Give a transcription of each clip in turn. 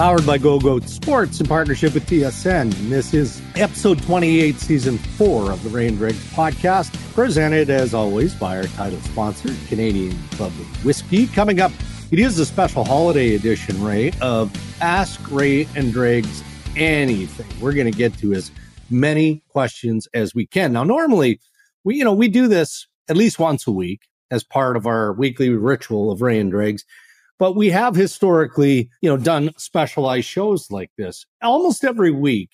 Powered by Go Goat Sports in partnership with TSN. And this is episode 28, season four of the Ray and Dregs podcast, presented as always by our title sponsor, Canadian Club of Whiskey. Coming up, it is a special holiday edition, Ray, of Ask Ray and Dregs Anything. We're going to get to as many questions as we can. Now, normally, we, you know, we do this at least once a week as part of our weekly ritual of Ray and Dregs but we have historically, you know, done specialized shows like this almost every week.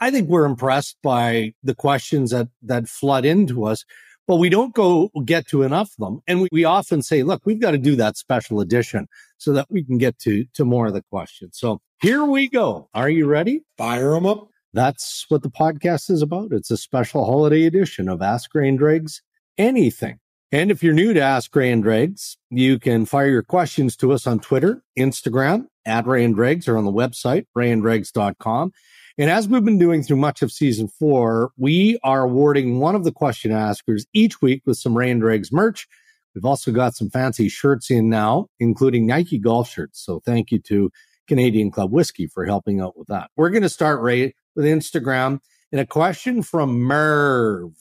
I think we're impressed by the questions that that flood into us, but we don't go get to enough of them. And we, we often say, look, we've got to do that special edition so that we can get to to more of the questions. So here we go. Are you ready? Fire them up. That's what the podcast is about. It's a special holiday edition of Ask and Dregs Anything. And if you're new to Ask Ray and Dregs, you can fire your questions to us on Twitter, Instagram, at Ray and Dregs, or on the website, rayandregs.com. And as we've been doing through much of season four, we are awarding one of the question askers each week with some Ray and Dregs merch. We've also got some fancy shirts in now, including Nike golf shirts. So thank you to Canadian Club Whiskey for helping out with that. We're going to start, Ray, with Instagram and a question from Merv.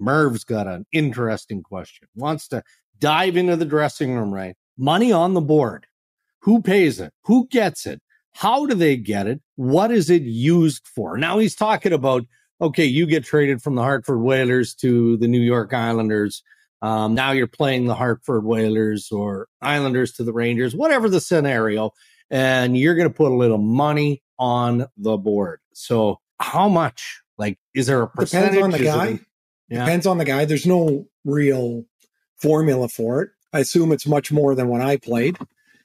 Merv's got an interesting question. Wants to dive into the dressing room, right? Money on the board. Who pays it? Who gets it? How do they get it? What is it used for? Now he's talking about, okay, you get traded from the Hartford Whalers to the New York Islanders. Um, now you're playing the Hartford Whalers or Islanders to the Rangers, whatever the scenario. And you're going to put a little money on the board. So how much? Like, is there a percentage? Depends on the guy. Yeah. Depends on the guy. There's no real formula for it. I assume it's much more than when I played.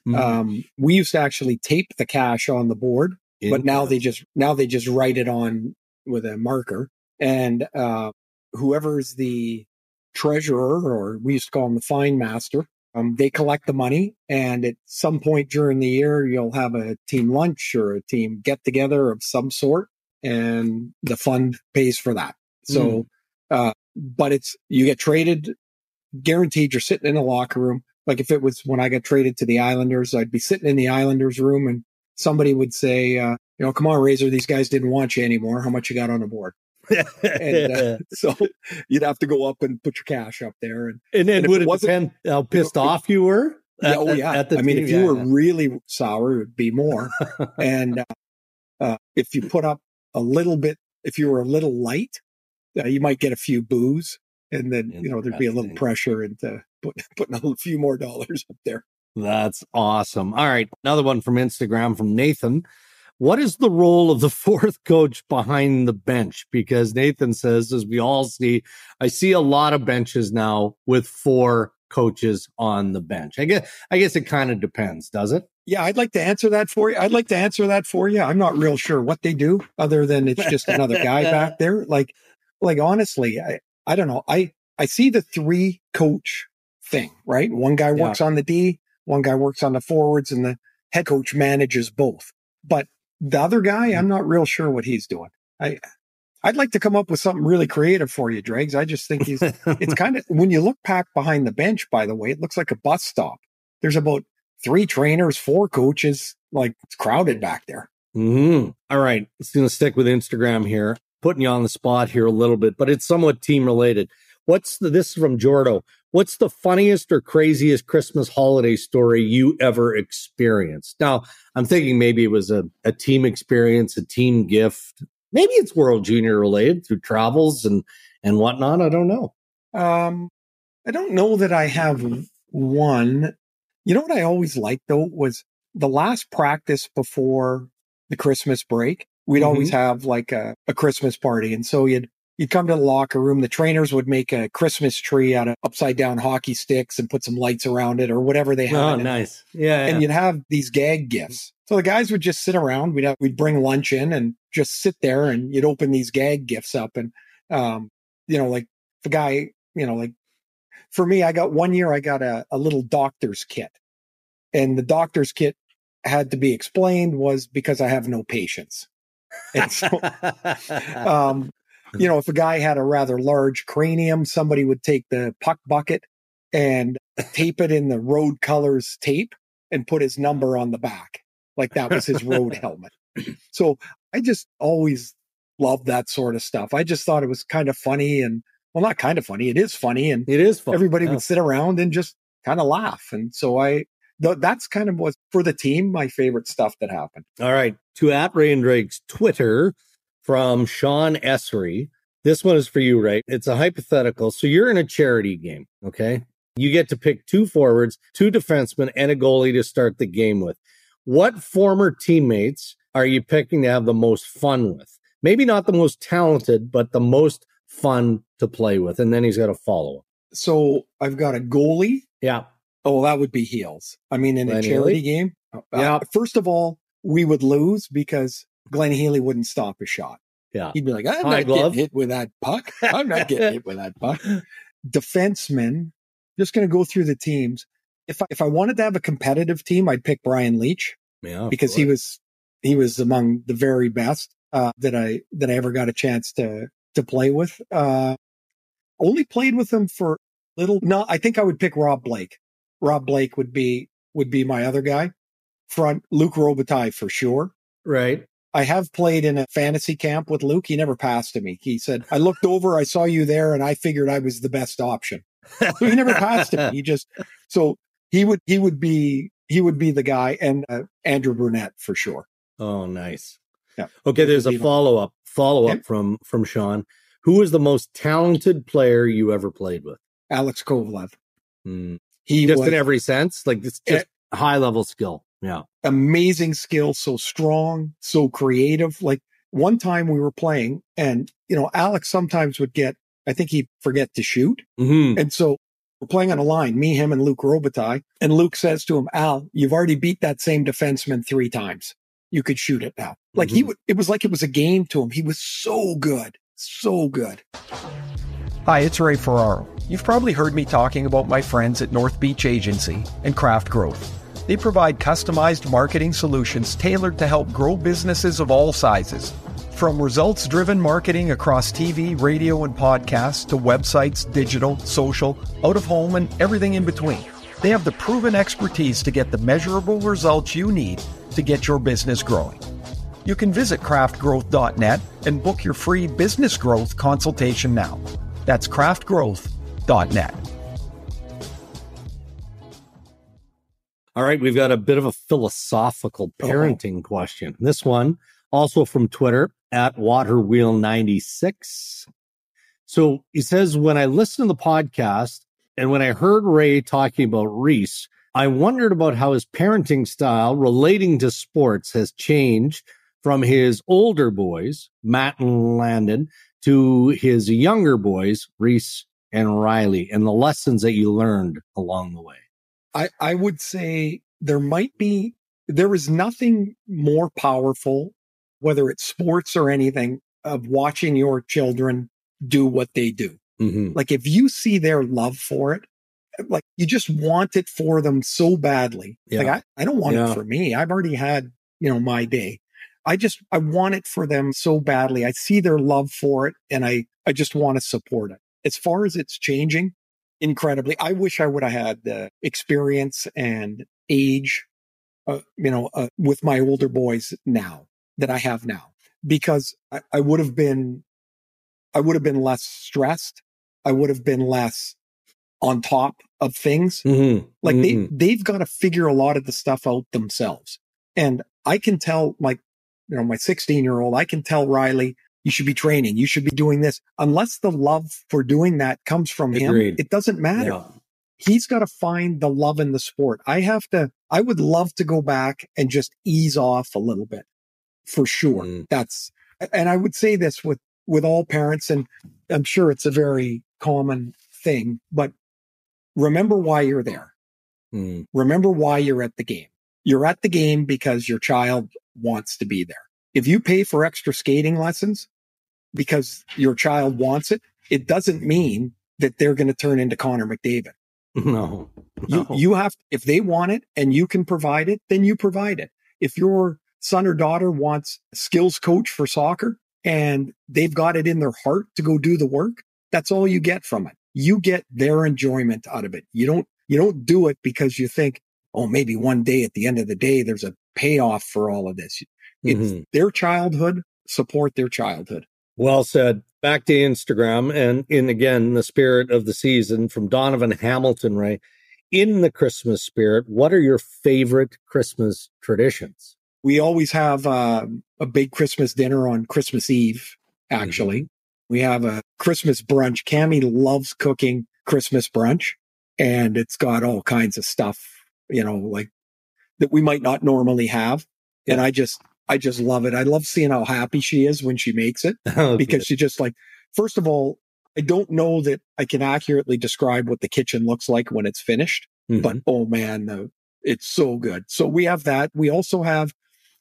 Mm-hmm. Um, we used to actually tape the cash on the board, but now they just now they just write it on with a marker. And uh, whoever's the treasurer, or we used to call him the fine master, um, they collect the money. And at some point during the year, you'll have a team lunch or a team get together of some sort, and the fund pays for that. So. Mm uh, but it's, you get traded, guaranteed you're sitting in a locker room. Like if it was when I got traded to the Islanders, I'd be sitting in the Islanders room and somebody would say, uh, you know, come on, Razor, these guys didn't want you anymore. How much you got on the board? and uh, so you'd have to go up and put your cash up there. And, and then and would it, it depend how pissed you know, off you were? At, oh yeah. At, I mean, if you yeah, were yeah. really sour, it would be more. and uh, uh, if you put up a little bit, if you were a little light, uh, you might get a few boos and then, you know, there'd be a little pressure into put, putting a few more dollars up there. That's awesome. All right. Another one from Instagram from Nathan. What is the role of the fourth coach behind the bench? Because Nathan says, as we all see, I see a lot of benches now with four coaches on the bench. I guess I guess it kind of depends, does it? Yeah, I'd like to answer that for you. I'd like to answer that for you. I'm not real sure what they do other than it's just another guy back there. Like like honestly, I, I don't know. I, I see the three coach thing, right? One guy works yeah. on the D, one guy works on the forwards and the head coach manages both. But the other guy, I'm not real sure what he's doing. I, I'd like to come up with something really creative for you, Dregs. I just think he's, it's kind of, when you look back behind the bench, by the way, it looks like a bus stop. There's about three trainers, four coaches, like it's crowded back there. Mm-hmm. All right. Let's going to stick with Instagram here putting you on the spot here a little bit, but it's somewhat team related. What's the, this is from Jordo. What's the funniest or craziest Christmas holiday story you ever experienced? Now, I'm thinking maybe it was a, a team experience, a team gift. Maybe it's World Junior related through travels and, and whatnot. I don't know. Um, I don't know that I have one. You know what I always liked though was the last practice before the Christmas break we'd mm-hmm. always have like a, a Christmas party. And so you'd, you'd come to the locker room. The trainers would make a Christmas tree out of upside down hockey sticks and put some lights around it or whatever they had. Oh, nice. Yeah, And you'd have these gag gifts. So the guys would just sit around. We'd have, we'd bring lunch in and just sit there and you'd open these gag gifts up. And, um, you know, like the guy, you know, like for me, I got one year, I got a, a little doctor's kit and the doctor's kit had to be explained was because I have no patience. And so, um, you know, if a guy had a rather large cranium, somebody would take the puck bucket and tape it in the road colors tape and put his number on the back. Like that was his road helmet. So I just always loved that sort of stuff. I just thought it was kind of funny and well, not kind of funny. It is funny. And it is Everybody yeah. would sit around and just kind of laugh. And so I, that's kind of was for the team, my favorite stuff that happened. All right. To at Ray and Dregs' Twitter from Sean Essery. This one is for you, right? It's a hypothetical. So you're in a charity game. Okay. You get to pick two forwards, two defensemen, and a goalie to start the game with. What former teammates are you picking to have the most fun with? Maybe not the most talented, but the most fun to play with. And then he's got a follow So I've got a goalie. Yeah. Oh, well, that would be heels. I mean, in Glenn a charity Healy? game. Uh, yeah. Uh, first of all, we would lose because Glenn Healy wouldn't stop a shot. Yeah. He'd be like, I'm High not glove. getting hit with that puck. I'm not getting hit with that puck. Defenseman, just going to go through the teams. If I, if I wanted to have a competitive team, I'd pick Brian Leetch. Yeah, because he was he was among the very best uh, that I that I ever got a chance to to play with. Uh, only played with him for little. No, I think I would pick Rob Blake. Rob Blake would be would be my other guy. Front Luke Robitaille for sure. Right. I have played in a fantasy camp with Luke. He never passed to me. He said, I looked over, I saw you there, and I figured I was the best option. So he never passed to me. He just, so he would, he would be, he would be the guy and uh, Andrew Brunette for sure. Oh, nice. Yeah. Okay. There's a follow up, follow up from, from Sean. Who was the most talented player you ever played with? Alex Kovalev. Mm. He just was, in every sense, like it's just it, high level skill. Yeah. Amazing skill, so strong, so creative. Like one time we were playing and, you know, Alex sometimes would get, I think he'd forget to shoot. Mm-hmm. And so we're playing on a line, me, him, and Luke Robitaille. And Luke says to him, Al, you've already beat that same defenseman three times. You could shoot it now. Like mm-hmm. he would, it was like it was a game to him. He was so good, so good. Hi, it's Ray Ferraro. You've probably heard me talking about my friends at North Beach Agency and Craft Growth. They provide customized marketing solutions tailored to help grow businesses of all sizes. From results driven marketing across TV, radio, and podcasts to websites, digital, social, out of home, and everything in between. They have the proven expertise to get the measurable results you need to get your business growing. You can visit craftgrowth.net and book your free business growth consultation now. That's craftgrowth.net. All right, we've got a bit of a philosophical oh. parenting oh. question. This one also from Twitter at Waterwheel96. So he says, when I listened to the podcast and when I heard Ray talking about Reese, I wondered about how his parenting style relating to sports has changed from his older boys, Matt and Landon, to his younger boys, Reese and Riley, and the lessons that you learned along the way. I, I would say there might be, there is nothing more powerful, whether it's sports or anything, of watching your children do what they do. Mm-hmm. Like if you see their love for it, like you just want it for them so badly. Yeah. Like I, I don't want yeah. it for me. I've already had, you know, my day. I just, I want it for them so badly. I see their love for it and I, I just want to support it. As far as it's changing, incredibly. I wish I would have had the experience and age, uh, you know, uh, with my older boys now that I have now, because I, I would have been, I would have been less stressed. I would have been less on top of things. Mm-hmm. Like mm-hmm. they, they've got to figure a lot of the stuff out themselves. And I can tell like, you know, my 16 year old, I can tell Riley, you should be training. You should be doing this. Unless the love for doing that comes from Agreed. him, it doesn't matter. Yeah. He's got to find the love in the sport. I have to, I would love to go back and just ease off a little bit for sure. Mm. That's, and I would say this with, with all parents, and I'm sure it's a very common thing, but remember why you're there. Mm. Remember why you're at the game. You're at the game because your child wants to be there. If you pay for extra skating lessons because your child wants it, it doesn't mean that they're going to turn into Connor McDavid. No, no. You, you have, if they want it and you can provide it, then you provide it. If your son or daughter wants a skills coach for soccer and they've got it in their heart to go do the work, that's all you get from it. You get their enjoyment out of it. You don't, you don't do it because you think, oh, maybe one day at the end of the day, there's a payoff for all of this. It's mm-hmm. their childhood, support their childhood. Well said. Back to Instagram and in again the spirit of the season from Donovan Hamilton, Ray. In the Christmas spirit, what are your favorite Christmas traditions? We always have uh, a big Christmas dinner on Christmas Eve, actually. Mm-hmm. We have a Christmas brunch. Cami loves cooking Christmas brunch, and it's got all kinds of stuff, you know, like that we might not normally have. And I just I just love it. I love seeing how happy she is when she makes it oh, because she just like, first of all, I don't know that I can accurately describe what the kitchen looks like when it's finished, mm-hmm. but oh man, it's so good. So we have that. We also have,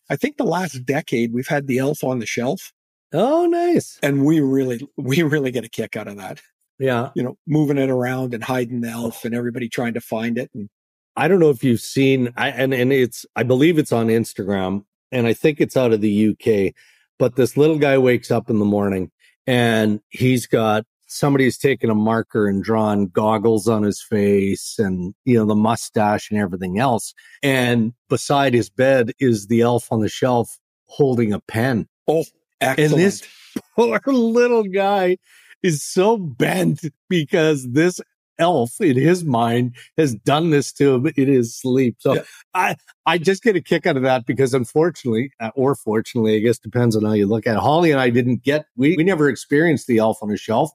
I think the last decade we've had the elf on the shelf. Oh, nice. And we really, we really get a kick out of that. Yeah. You know, moving it around and hiding the elf and everybody trying to find it. And I don't know if you've seen, I, and, and it's, I believe it's on Instagram and I think it's out of the UK. But this little guy wakes up in the morning and he's got somebody's taken a marker and drawn goggles on his face and you know the mustache and everything else and beside his bed is the elf on the shelf holding a pen oh excellent. and this poor little guy is so bent because this elf in his mind has done this to him in his sleep. So yeah. I, I just get a kick out of that because unfortunately, uh, or fortunately, I guess depends on how you look at it. Holly and I didn't get, we, we never experienced the elf on a shelf.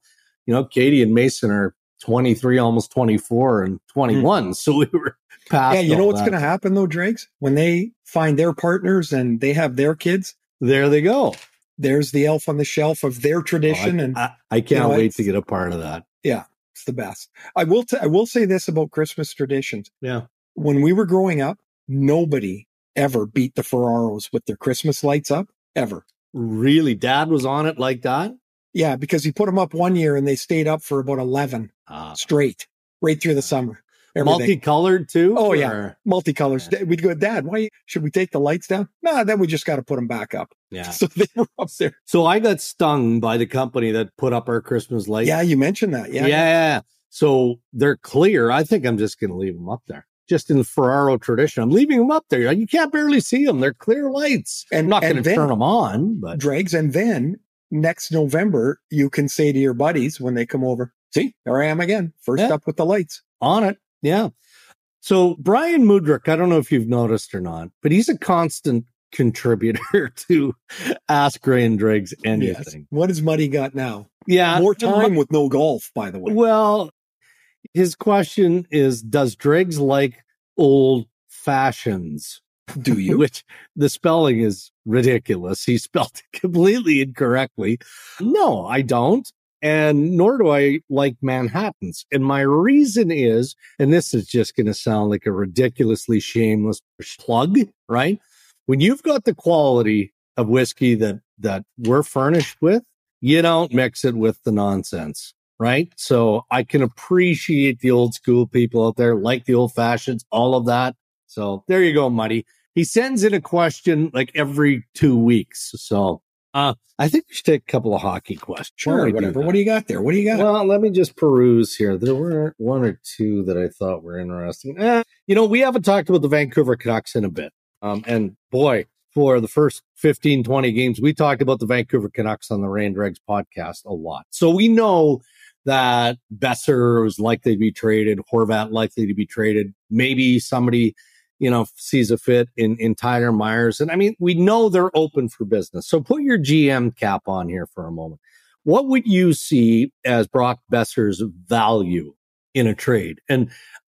You know, Katie and Mason are 23, almost 24 and 21. Mm. So we were past. Yeah. You know what's going to happen though, Dregs? When they find their partners and they have their kids, there they go. There's the elf on the shelf of their tradition. Oh, I, and I, I can't you know, wait to get a part of that. Yeah. It's the best. I will. T- I will say this about Christmas traditions. Yeah. When we were growing up, nobody ever beat the Ferraros with their Christmas lights up ever. Really, Dad was on it like that. Yeah, because he put them up one year and they stayed up for about eleven uh, straight, right through the summer. Everything. Multicolored too? Oh or? yeah, multicolors. Yeah. We'd go, Dad. Why should we take the lights down? Nah, then we just got to put them back up. Yeah. So they were up there. So I got stung by the company that put up our Christmas lights. Yeah, you mentioned that. Yeah. Yeah. So they're clear. I think I'm just going to leave them up there. Just in the Ferraro tradition, I'm leaving them up there. You can't barely see them. They're clear lights. And I'm not going to turn them on, but dregs. And then next November, you can say to your buddies when they come over, "See, there I am again, first yeah. up with the lights on it." Yeah. So Bryan Mudryk, I don't know if you've noticed or not, but he's a constant contributor to Ask Ray and Dregs anything. Yes. What has Muddy got now? Yeah. More time with no golf, by the way. Well, his question is Does Dregs like old fashions? Do you? Which the spelling is ridiculous. He spelled it completely incorrectly. No, I don't and nor do I like Manhattans. And my reason is, and this is just going to sound like a ridiculously shameless plug, right? When you've got the quality of whiskey that, that we're furnished with, you don't mix it with the nonsense, right? So I can appreciate the old school people out there, like the old fashions, all of that. So there you go, Muddy. He sends in a question like every two weeks. So uh, I think we should take a couple of hockey questions. Sure, whatever. What do you got there? What do you got? Well, let me just peruse here. There were one or two that I thought were interesting. Eh, you know, we haven't talked about the Vancouver Canucks in a bit. Um, and boy, for the first 15, 20 games, we talked about the Vancouver Canucks on the Rain Dregs podcast a lot. So we know that Boeser was likely to be traded, Horvat likely to be traded, maybe somebody you know, sees a fit in, in Tyler Myers. And I mean, we know they're open for business. So put your GM cap on here for a moment. What would you see as Brock Boeser's value in a trade? And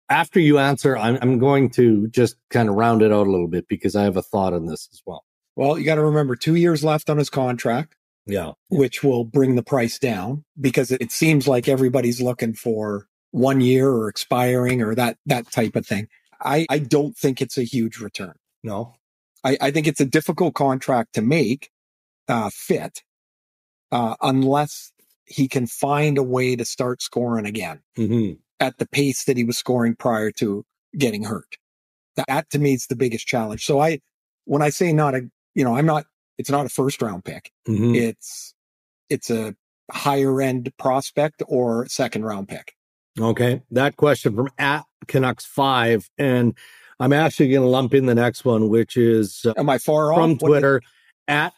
after you answer, I'm, I'm going to just kind of round it out a little bit because I have a thought on this as well. Well, you got to remember two years left on his contract. Yeah. Which will bring the price down because it seems like everybody's looking for one year or expiring or that, that type of thing. I, I don't think it's a huge return. No, I, I think it's a difficult contract to make uh, fit uh, unless he can find a way to start scoring again mm-hmm. at the pace that he was scoring prior to getting hurt. That, to me is the biggest challenge. So I, when I say not a, you know, I'm not, it's not a first round pick. Mm-hmm. It's, it's a higher end prospect or second round pick. Okay. That question from at Canucks five. And I'm actually going to lump in the next one, which is uh, am I far off from Twitter at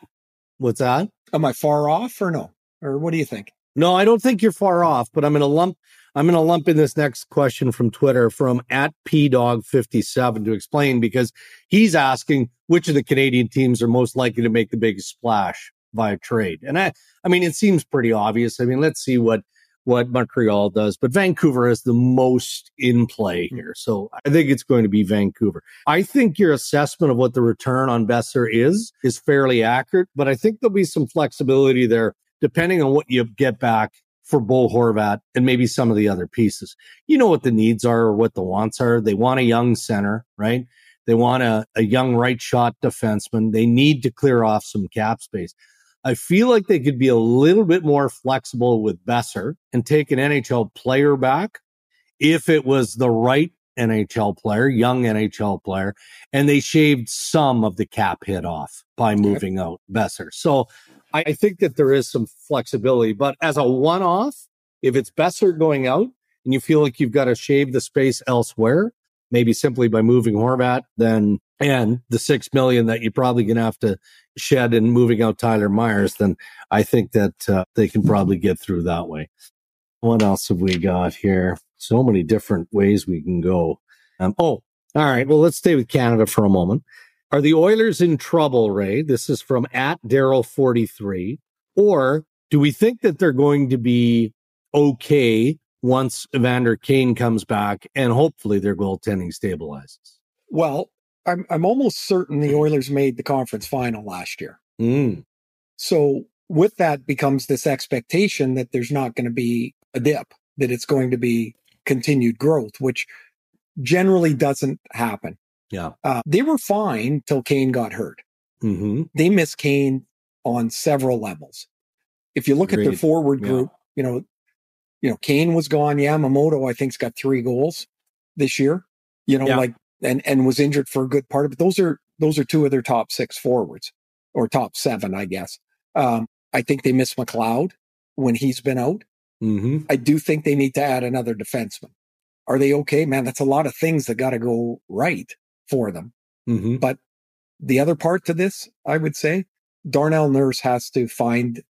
what's that? Am I far off or no? Or what do you think? No, I don't think you're far off, but I'm going to lump I'm going to lump in this next question from Twitter from at pdog57 to explain because he's asking which of the Canadian teams are most likely to make the biggest splash via trade. And I, I mean, it seems pretty obvious. I mean, let's see what, what Montreal does, but Vancouver has the most in play hmm. here. So I think it's going to be Vancouver. I think your assessment of what the return on Boeser is, is fairly accurate, but I think there'll be some flexibility there depending on what you get back for Bo Horvat and maybe some of the other pieces. You know what the needs are or what the wants are. They want a young center, right? They want a, a young right shot defenseman. They need to clear off some cap space. I feel like they could be a little bit more flexible with Boeser and take an NHL player back if it was the right NHL player, young NHL player, and they shaved some of the cap hit off by moving out Boeser. So I think that there is some flexibility, but as a one off, if it's Boeser going out and you feel like you've got to shave the space elsewhere, maybe simply by moving Horvat, then and the six million that you're probably going to have to shed and moving out Tyler Myers, then I think that uh, they can probably get through that way. What else have we got here? So many different ways we can go. Um, oh, all right. Well, let's stay with Canada for a moment. Are the Oilers in trouble, Ray? This is from at Daryl43. Or do we think that they're going to be okay once Evander Kane comes back and hopefully their goaltending stabilizes? Well, I'm I'm almost certain the Oilers made the conference final last year. Mm. So with that becomes this expectation that there's not going to be a dip, that it's going to be continued growth, which generally doesn't happen. Yeah. Uh, they were fine till Kane got hurt. Mm-hmm. They missed Kane on several levels. If you look Agreed. at their forward yeah. group, you know, you know, Kane was gone. Yamamoto, I think's got three goals this year. You know, yeah. like and and was injured for a good part of it. Those are those are two of their top six forwards or top seven, I guess. Um, I think they miss McLeod when he's been out. Mm-hmm. I do think they need to add another defenseman. Are they okay, man? That's a lot of things that got to go right for them. Mm-hmm. But the other part to this, I would say, Darnell Nurse has to find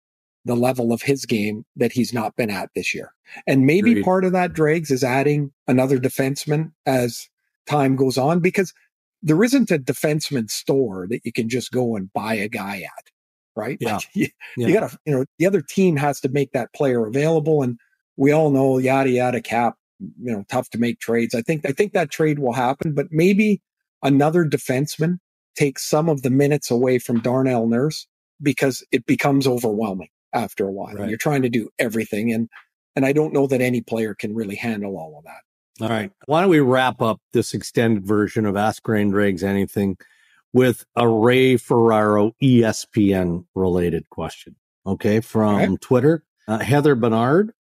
the level of his game that he's not been at this year. And maybe Agreed. part of that, Dregs, is adding another defenseman as time goes on because there isn't a defenseman store that you can just go and buy a guy at, right? Yeah. Like you, yeah. you gotta, you know, the other team has to make that player available. And we all know yada yada cap, you know, tough to make trades. I think I think that trade will happen, but maybe another defenseman takes some of the minutes away from Darnell Nurse because it becomes overwhelming after a while. Right. You're trying to do everything and and I don't know that any player can really handle all of that. All right. Why don't we wrap up this extended version of Ask Ray and Dregs Anything with a Ray Ferraro ESPN related question. Okay. From okay. Twitter, uh, Heather Bernard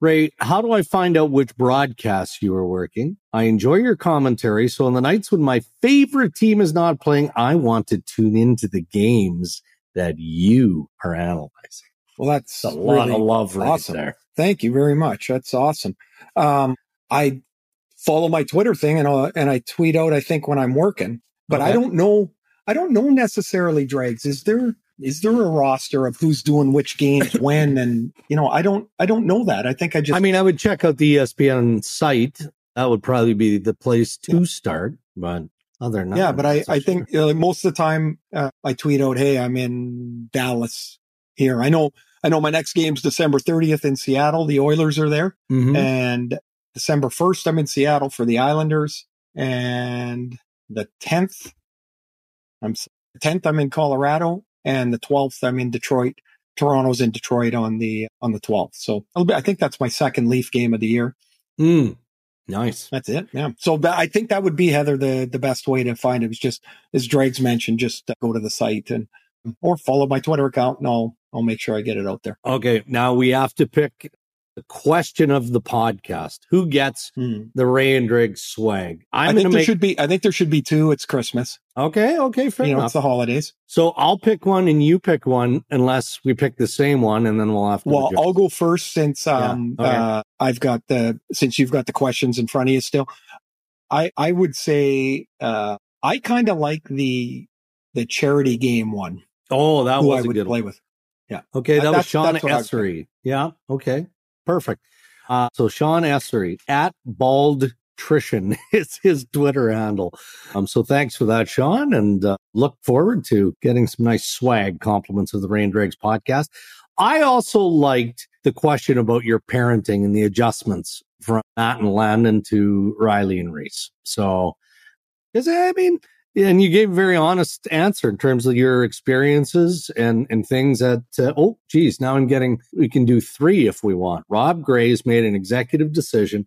Ray, how do I find out which broadcasts you are working? I enjoy your commentary. So on the nights when my favorite team is not playing, I want to tune into the games that you are analyzing. Well, that's a lot of love right awesome. there. Thank you very much. That's awesome. Um, I follow my Twitter thing and uh, and I tweet out. I think when I'm working, but okay. I don't know. I don't know necessarily. Dregs, is there is there a roster of who's doing which games when and you know i don't i don't know that i think i just i mean i would check out the espn site that would probably be the place to start but other than yeah but i i think uh, most of the time uh, i tweet out hey i'm in dallas here i know i know my next game's december 30th in seattle the oilers are there mm-hmm. and december 1st i'm in seattle for the islanders and the 10th i'm 10th i'm in colorado and the 12th I'm in Detroit. Toronto's in Detroit on the on the 12th. So I think that's my second Leaf game of the year. Mm, nice. That's it. Yeah. So I think that would be Heather the the best way to find it was just as Dregs mentioned, just go to the site and or follow my Twitter account and I'll I'll make sure I get it out there. Okay. Now we have to pick question of the podcast: Who gets hmm. the Ray and Dregs swag? I'm i think there make... should be. I think there should be two. It's Christmas. Okay. Okay. Fair you enough. Know, it's the holidays. So I'll pick one and you pick one, unless we pick the same one, and then we'll have to. Well, adjust. I'll go first since um yeah. okay. uh, I've got the since you've got the questions in front of you still. I I would say uh, I kind of like the the charity game one. Oh, that was I would good play one. with. Yeah. Okay, that Uh, was Sean that's what I would Essery. Yeah. Okay. Perfect. Uh, so Sean Essery at Baldtrition is his Twitter handle. Um, so thanks for that, Sean, and uh, look forward to getting some nice swag compliments of the Rain Dregs podcast. I also liked the question about your parenting and the adjustments from Matt and Landon to Riley and Reese. So, because I mean, and you gave a very honest answer in terms of your experiences and and things that uh, oh geez now i'm getting we can do three if we want. Rob gray's made an executive decision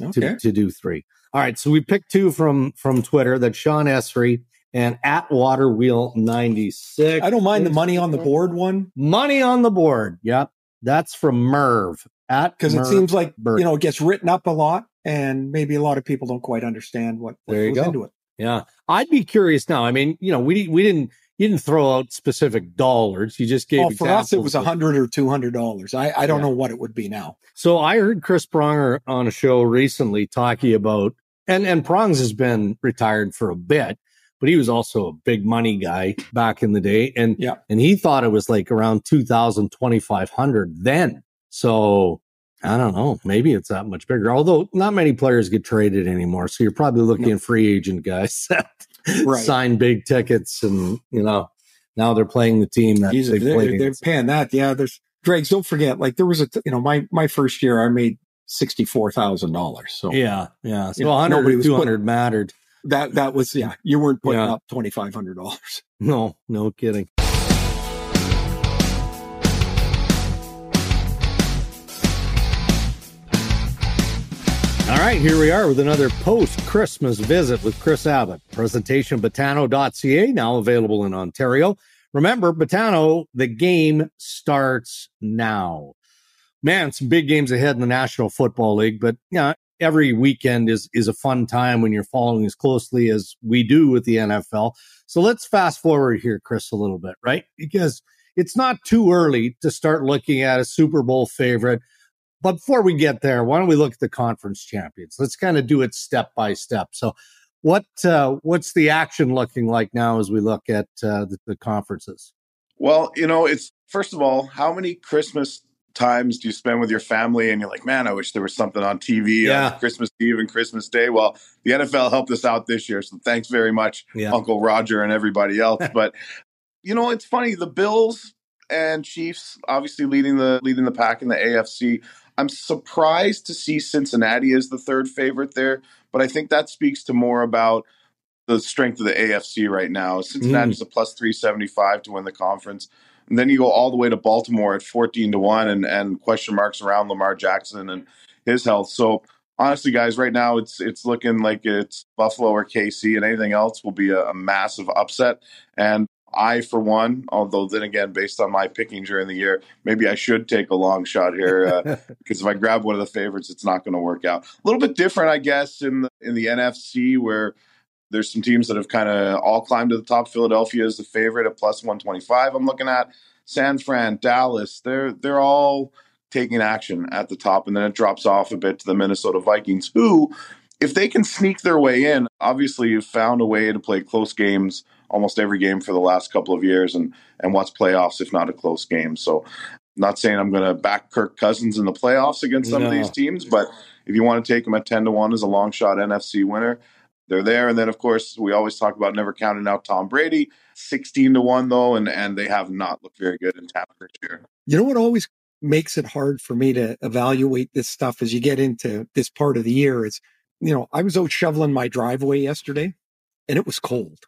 Okay. to, to do three. All right so we picked two from from twitter. That sean essery and at waterwheel 96 I don't mind the money on the board one. Money on the board. Yep. That's from merv. At because it seems like Burke. you know it gets written up a lot, and maybe a lot of people don't quite understand what, what goes go. into it. Yeah, I'd be curious now. I mean, you know, we we didn't you didn't throw out specific dollars. You just gave. Well, for us, it was a hundred or two hundred dollars. I I don't Yeah. know what it would be now. So I heard Chris Pronger on a show recently talking about, and and Prongs has been retired for a bit, but he was also a big money guy back in the day, and Yeah. and he thought it was like around 2,000, 2,500 then. So I don't know, maybe it's that much bigger. Although not many players get traded anymore, so you're probably looking No. at free agent guys that Right. sign big tickets, and you know now they're playing the team that Jesus, they they're, they're paying that. Yeah, there's Dregs. Don't forget, like there was a you know my my first year I made sixty four thousand dollars. So Yeah, yeah. So You know, 100 nobody was 200 mattered. that that was yeah. You weren't putting Yeah. up twenty five hundred dollars. No, no kidding. Right, here we are with another post Christmas visit with Chris Abbott. Presentation Betano.ca, now available in Ontario. Remember, Botano, the game starts now. Man, some big games ahead in the National Football League, but yeah, every weekend is is a fun time when you're following as closely as we do with the NFL. So let's fast forward here, Chris, a little bit, right? Because it's not too early to start looking at a Super Bowl favorite. But before we get there, why don't we look at the conference champions? Let's kind of do it step by step. So, what uh, what's the action looking like now as we look at uh, the, the conferences? Well, you know, it's first of all, how many Christmas times do you spend with your family and you're like, man, I wish there was something on TV Yeah. on Christmas Eve and Christmas Day? Well, the NFL helped us out this year. So thanks very much, Yeah. Uncle Roger and everybody else. but you know, it's funny, the Bills and Chiefs obviously leading the leading the pack in the AFC. I'm surprised to see Cincinnati as the third favorite there, but I think that speaks to more about the strength of the AFC right now. Cincinnati's mm. a plus 375 to win the conference. And then you go all the way to Baltimore at 14 to 1 and, and question marks around Lamar Jackson and his health. So honestly, guys, right now it's it's looking like it's Buffalo or KC and anything else will be a, a massive upset. And I, for one, although then again, based on my picking during the year, maybe I should take a long shot here uh, because if I grab one of the favorites, it's not going to work out. A little bit different, I guess, in the, in the NFC where there's some teams that have kind of all climbed to the top. Philadelphia is the favorite at plus 125. I'm looking at San Fran, Dallas. They're they're all taking action at the top, and then it drops off a bit to the Minnesota Vikings, who, if they can sneak their way in, obviously have found a way to play close games almost every game for the last couple of years, and and what's playoffs if not a close game. So, not saying I'm going to back Kirk Cousins in the playoffs against some of these teams, but if you want to take them at 10 to 1 as a long shot NFC winner, they're there. And then, of course, we always talk about never counting out Tom Brady. 16 to 1, though, and, and they have not looked very good in Tampa this year. You know what always makes it hard for me to evaluate this stuff as you get into this part of the year is, you know, I was out shoveling my driveway yesterday and it was cold.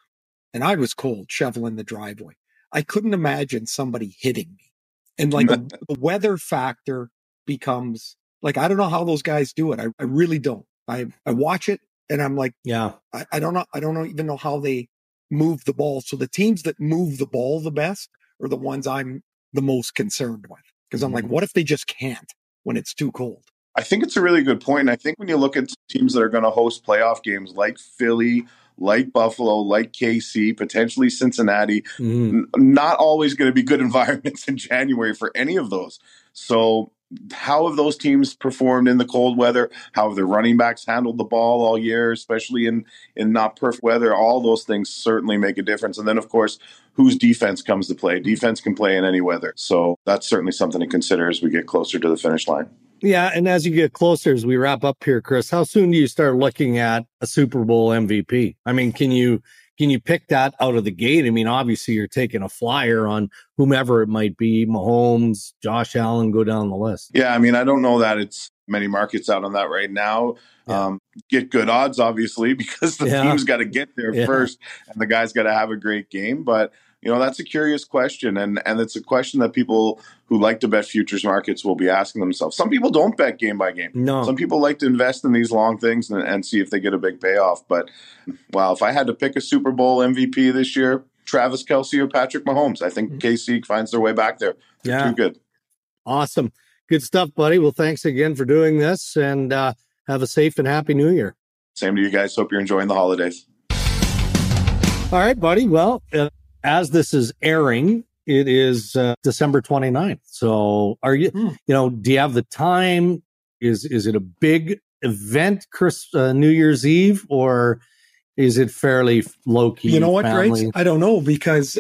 And I was cold shoveling the driveway. I couldn't imagine somebody hitting me. And like the, the weather factor becomes like, I don't know how those guys do it. I, I really don't. I, I watch it and I'm like, Yeah, I, I don't know. I don't know, even know how they move the ball. So the teams that move the ball the best are the ones I'm the most concerned with. Because I'm like, Mhm. what if they just can't when it's too cold? I think it's a really good point. I think when you look at teams that are going to host playoff games like Philly, like Buffalo, like KC, potentially Cincinnati, Mhm. n- not always going to be good environments in January for any of those. So how have those teams performed in the cold weather? How have their running backs handled the ball all year, especially in in not perfect weather? All those things certainly make a difference. And then, of course, whose defense comes to play? Defense can play in any weather, so that's certainly something to consider as we get closer to the finish line. Yeah, and as you get closer, as we wrap up here, Chris, how soon do you start looking at a Super Bowl MVP? I mean, can you can you pick that out of the gate? I mean, obviously you're taking a flyer on whomever it might be, Mahomes, Josh Allen, go down the list. Yeah, I mean, I don't know that it's many markets out on that right now. Yeah. Um, get good odds, obviously, because the yeah. team's got to get there yeah. first, and the guy's got to have a great game. But you know, that's a curious question, and and it's a question that people who like to bet futures markets will be asking themselves. Some people don't bet game by game. No. Some people like to invest in these long things and, and see if they get a big payoff. But well, if I had to pick a Super Bowl MVP this year, Travis Kelce or Patrick Mahomes, I think KC finds their way back there. They're yeah. Too good. Awesome. Good stuff, buddy. Well, thanks again for doing this and uh, have a safe and happy new year. Same to you guys. Hope you're enjoying the holidays. All right, buddy. Well, uh, as this is airing, it is uh, December 29th. So are you, hmm. you know, do you have the time? Is, is it a big event, Chris, uh, New Year's Eve, or is it fairly low key? You know what, Greg? I don't know because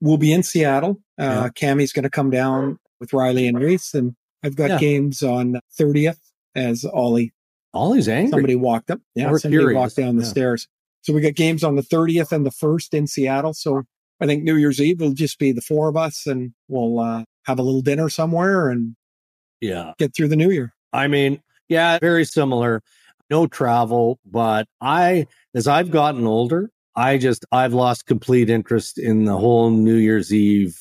we'll be in Seattle. Uh, yeah. Cammie's going to come down with Riley and Reese, and I've got yeah. games on 30th as Ollie. Ollie's angry. Somebody walked up. Yeah, somebody curious. walked down the yeah. stairs. So we got games on the 30th and the 1st in Seattle. So I think New Year's Eve will just be the four of us and we'll uh, have a little dinner somewhere and yeah, get through the new year. I mean, yeah, very similar. No travel, but I, as I've gotten older, I just, I've lost complete interest in the whole New Year's Eve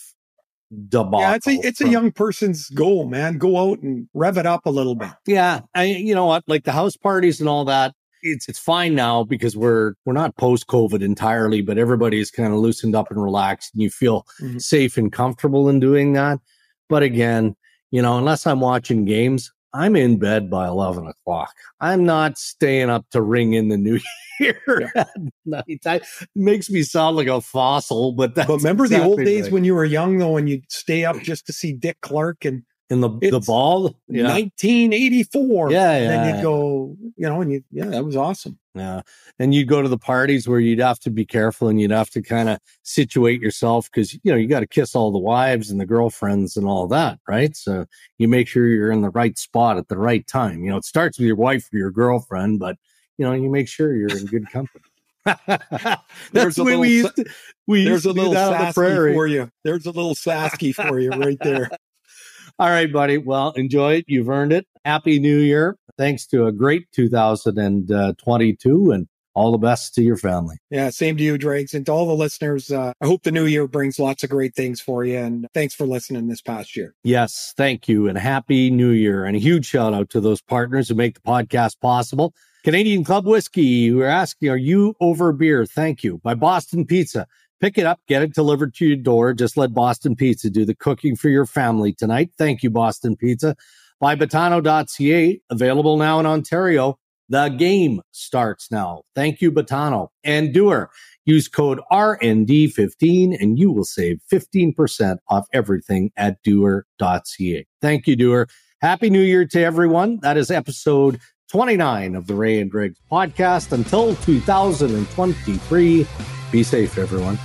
debacle. Yeah, it's a, it's a young person's goal, man. Go out and rev it up a little bit. Yeah. I, you know what? Like the house parties and all that it's it's fine now because we're we're not post COVID entirely, but everybody's kind of loosened up and relaxed, and you feel mm-hmm. safe and comfortable in doing that. But again, you know, unless I'm watching games, I'm in bed by eleven o'clock. I'm not staying up to ring in the new year yeah. at night. That makes me sound like a fossil, but but remember exactly the old days right. when you were young, though, and you'd stay up just to see Dick Clark and in the it's the ball. Yeah. 1984. Yeah, yeah. And then you'd go, you know, and you, yeah, that was awesome. Yeah. And you'd go to the parties where you'd have to be careful and you'd have to kind of situate yourself because, you know, you got to kiss all the wives and the girlfriends and all that, right? So you make sure you're in the right spot at the right time. You know, it starts with your wife or your girlfriend, but, you know, you make sure you're in good company. That's the way we used to. We there's used to a little sasky for you. There's a little sasky for you right there. All right, buddy. Well, enjoy it. You've earned it. Happy New Year. Thanks to a great 2022 and all the best to your family. Yeah, same to you, Dregs. And to all the listeners, uh, I hope the new year brings lots of great things for you. And thanks for listening this past year. Yes, thank you. And happy new year. And a huge shout out to those partners who make the podcast possible. Canadian Club Whiskey, we're asking, are you over beer? Thank you. By Boston Pizza. Pick it up, get it delivered to your door. Just let Boston Pizza do the cooking for your family tonight. Thank you, Boston Pizza. By Betano.ca, available now in Ontario. The game starts now. Thank you, Batano. And DUER. Use code RND15 and you will save 15% off everything at duer.ca. Thank you, DUER. Happy New Year to everyone. That is episode 29 of the Ray and Dregs podcast. Until 2023. Be safe, everyone.